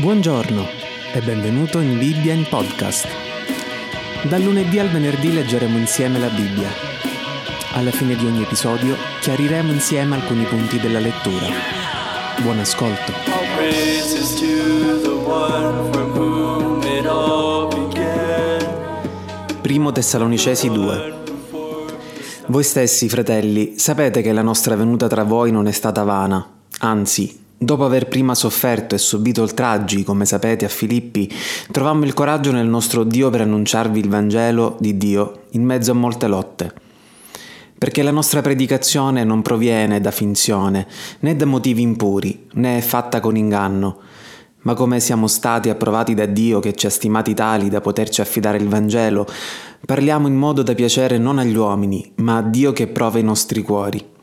Buongiorno e benvenuto in Bibbia in Podcast. Dal lunedì al venerdì leggeremo insieme la Bibbia. Alla fine di ogni episodio chiariremo insieme alcuni punti della lettura. Buon ascolto. Primo Tessalonicesi 2. Voi stessi, fratelli, sapete che la nostra venuta tra voi non è stata vana, anzi, dopo aver prima sofferto e subito oltraggi, come sapete, a Filippi, trovammo il coraggio nel nostro Dio per annunciarvi il Vangelo di Dio in mezzo a molte lotte. Perché la nostra predicazione non proviene da finzione, né da motivi impuri, né è fatta con inganno, ma come siamo stati approvati da Dio che ci ha stimati tali da poterci affidare il Vangelo, parliamo in modo da piacere non agli uomini, ma a Dio che prova i nostri cuori.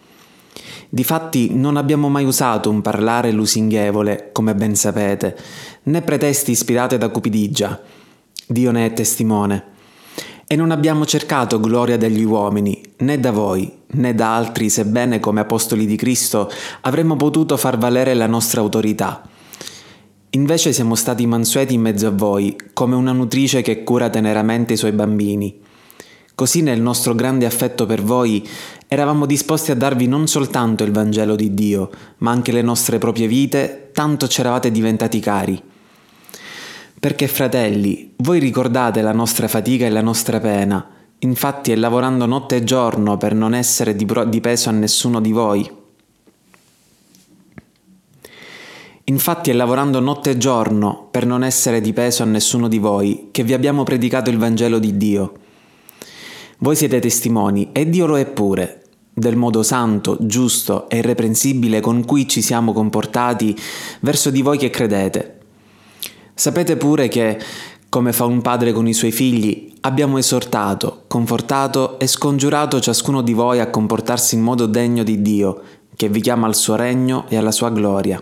Difatti non abbiamo mai usato un parlare lusinghevole, come ben sapete, né pretesti ispirate da cupidigia. Dio ne è testimone. E non abbiamo cercato gloria dagli uomini, né da voi, né da altri, sebbene come apostoli di Cristo avremmo potuto far valere la nostra autorità. Invece siamo stati mansueti in mezzo a voi, come una nutrice che cura teneramente i suoi bambini. Così nel nostro grande affetto per voi eravamo disposti a darvi non soltanto il Vangelo di Dio, ma anche le nostre proprie vite, tanto c'eravate diventati cari. Perché fratelli, voi ricordate la nostra fatica e la nostra pena, infatti è lavorando notte e giorno per non essere di, pro- di peso a nessuno di voi. Infatti è lavorando notte e giorno per non essere di peso a nessuno di voi che vi abbiamo predicato il Vangelo di Dio. Voi siete testimoni e Dio lo è pure, del modo santo, giusto e irreprensibile con cui ci siamo comportati verso di voi che credete. Sapete pure che, come fa un padre con i suoi figli, abbiamo esortato, confortato e scongiurato ciascuno di voi a comportarsi in modo degno di Dio, che vi chiama al suo regno e alla sua gloria.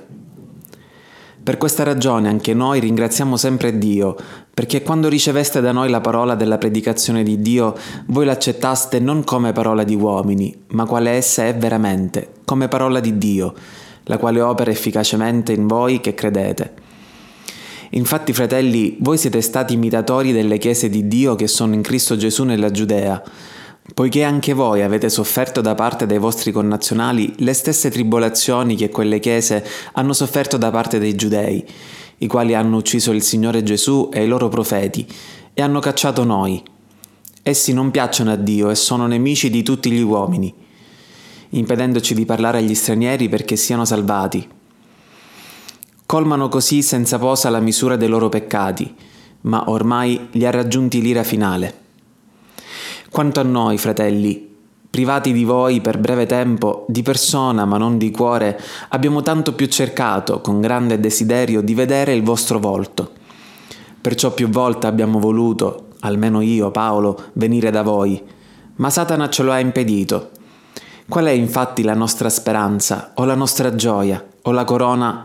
Per questa ragione anche noi ringraziamo sempre Dio, perché quando riceveste da noi la parola della predicazione di Dio, voi l'accettaste non come parola di uomini, ma quale essa è veramente, come parola di Dio, la quale opera efficacemente in voi che credete. Infatti, fratelli, voi siete stati imitatori delle chiese di Dio che sono in Cristo Gesù nella Giudea, poiché anche voi avete sofferto da parte dei vostri connazionali le stesse tribolazioni che quelle chiese hanno sofferto da parte dei giudei, i quali hanno ucciso il Signore Gesù e i loro profeti, e hanno cacciato noi. Essi non piacciono a Dio e sono nemici di tutti gli uomini, impedendoci di parlare agli stranieri perché siano salvati. Colmano così senza posa la misura dei loro peccati, ma ormai li ha raggiunti l'ira finale. Quanto a noi, fratelli, privati di voi per breve tempo, di persona ma non di cuore, abbiamo tanto più cercato, con grande desiderio, di vedere il vostro volto. Perciò più volte abbiamo voluto, almeno io, Paolo, venire da voi, ma Satana ce lo ha impedito. Qual è infatti la nostra speranza, o la nostra gioia, o la corona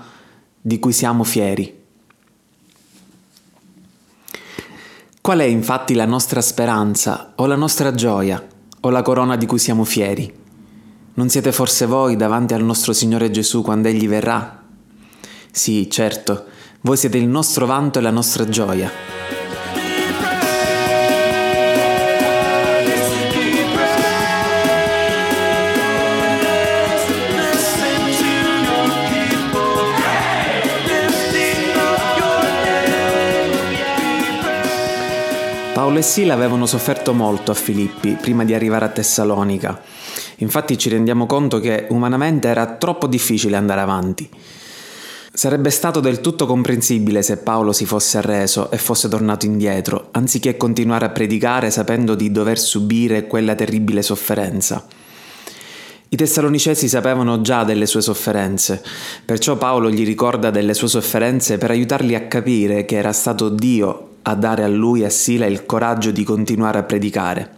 di cui siamo fieri? Qual è infatti la nostra speranza, o la nostra gioia, o la corona di cui siamo fieri? Non siete forse voi davanti al nostro Signore Gesù quando Egli verrà? Sì, certo, voi siete il nostro vanto e la nostra gioia. Paolo e Sila avevano sofferto molto a Filippi prima di arrivare a Tessalonica. Infatti ci rendiamo conto che umanamente era troppo difficile andare avanti. Sarebbe stato del tutto comprensibile se Paolo si fosse arreso e fosse tornato indietro, anziché continuare a predicare sapendo di dover subire quella terribile sofferenza. I tessalonicesi sapevano già delle sue sofferenze, perciò Paolo gli ricorda delle sue sofferenze per aiutarli a capire che era stato Dio a dare a lui e a Sila il coraggio di continuare a predicare.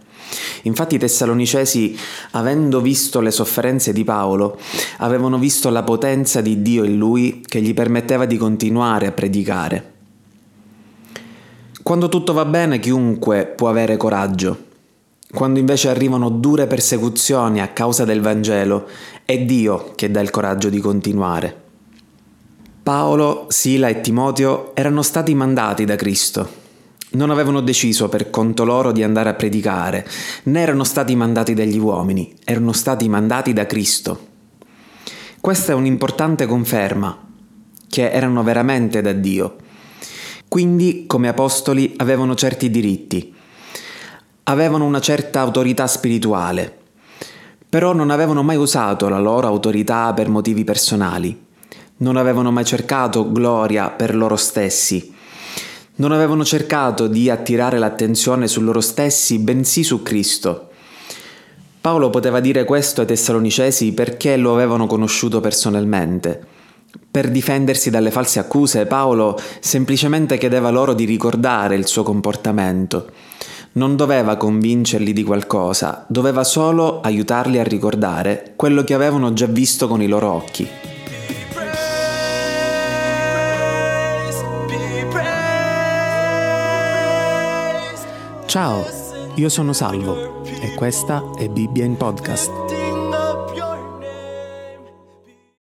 Infatti i tessalonicesi, avendo visto le sofferenze di Paolo, avevano visto la potenza di Dio in lui che gli permetteva di continuare a predicare. Quando tutto va bene chiunque può avere coraggio. Quando invece arrivano dure persecuzioni a causa del Vangelo, è Dio che dà il coraggio di continuare. Paolo, Sila e Timoteo erano stati mandati da Cristo. Non avevano deciso per conto loro di andare a predicare, né erano stati mandati dagli uomini, erano stati mandati da Cristo. Questa è un'importante conferma che erano veramente da Dio. Quindi, come apostoli, avevano certi diritti, avevano una certa autorità spirituale, però non avevano mai usato la loro autorità per motivi personali, non avevano mai cercato gloria per loro stessi, non avevano cercato di attirare l'attenzione su loro stessi, bensì su Cristo. Paolo poteva dire questo ai Tessalonicesi perché lo avevano conosciuto personalmente. Per difendersi dalle false accuse, Paolo semplicemente chiedeva loro di ricordare il suo comportamento non doveva convincerli di qualcosa, doveva solo aiutarli a ricordare quello che avevano già visto con i loro occhi. Ciao, io sono Salvo e questa è Bibbia in podcast.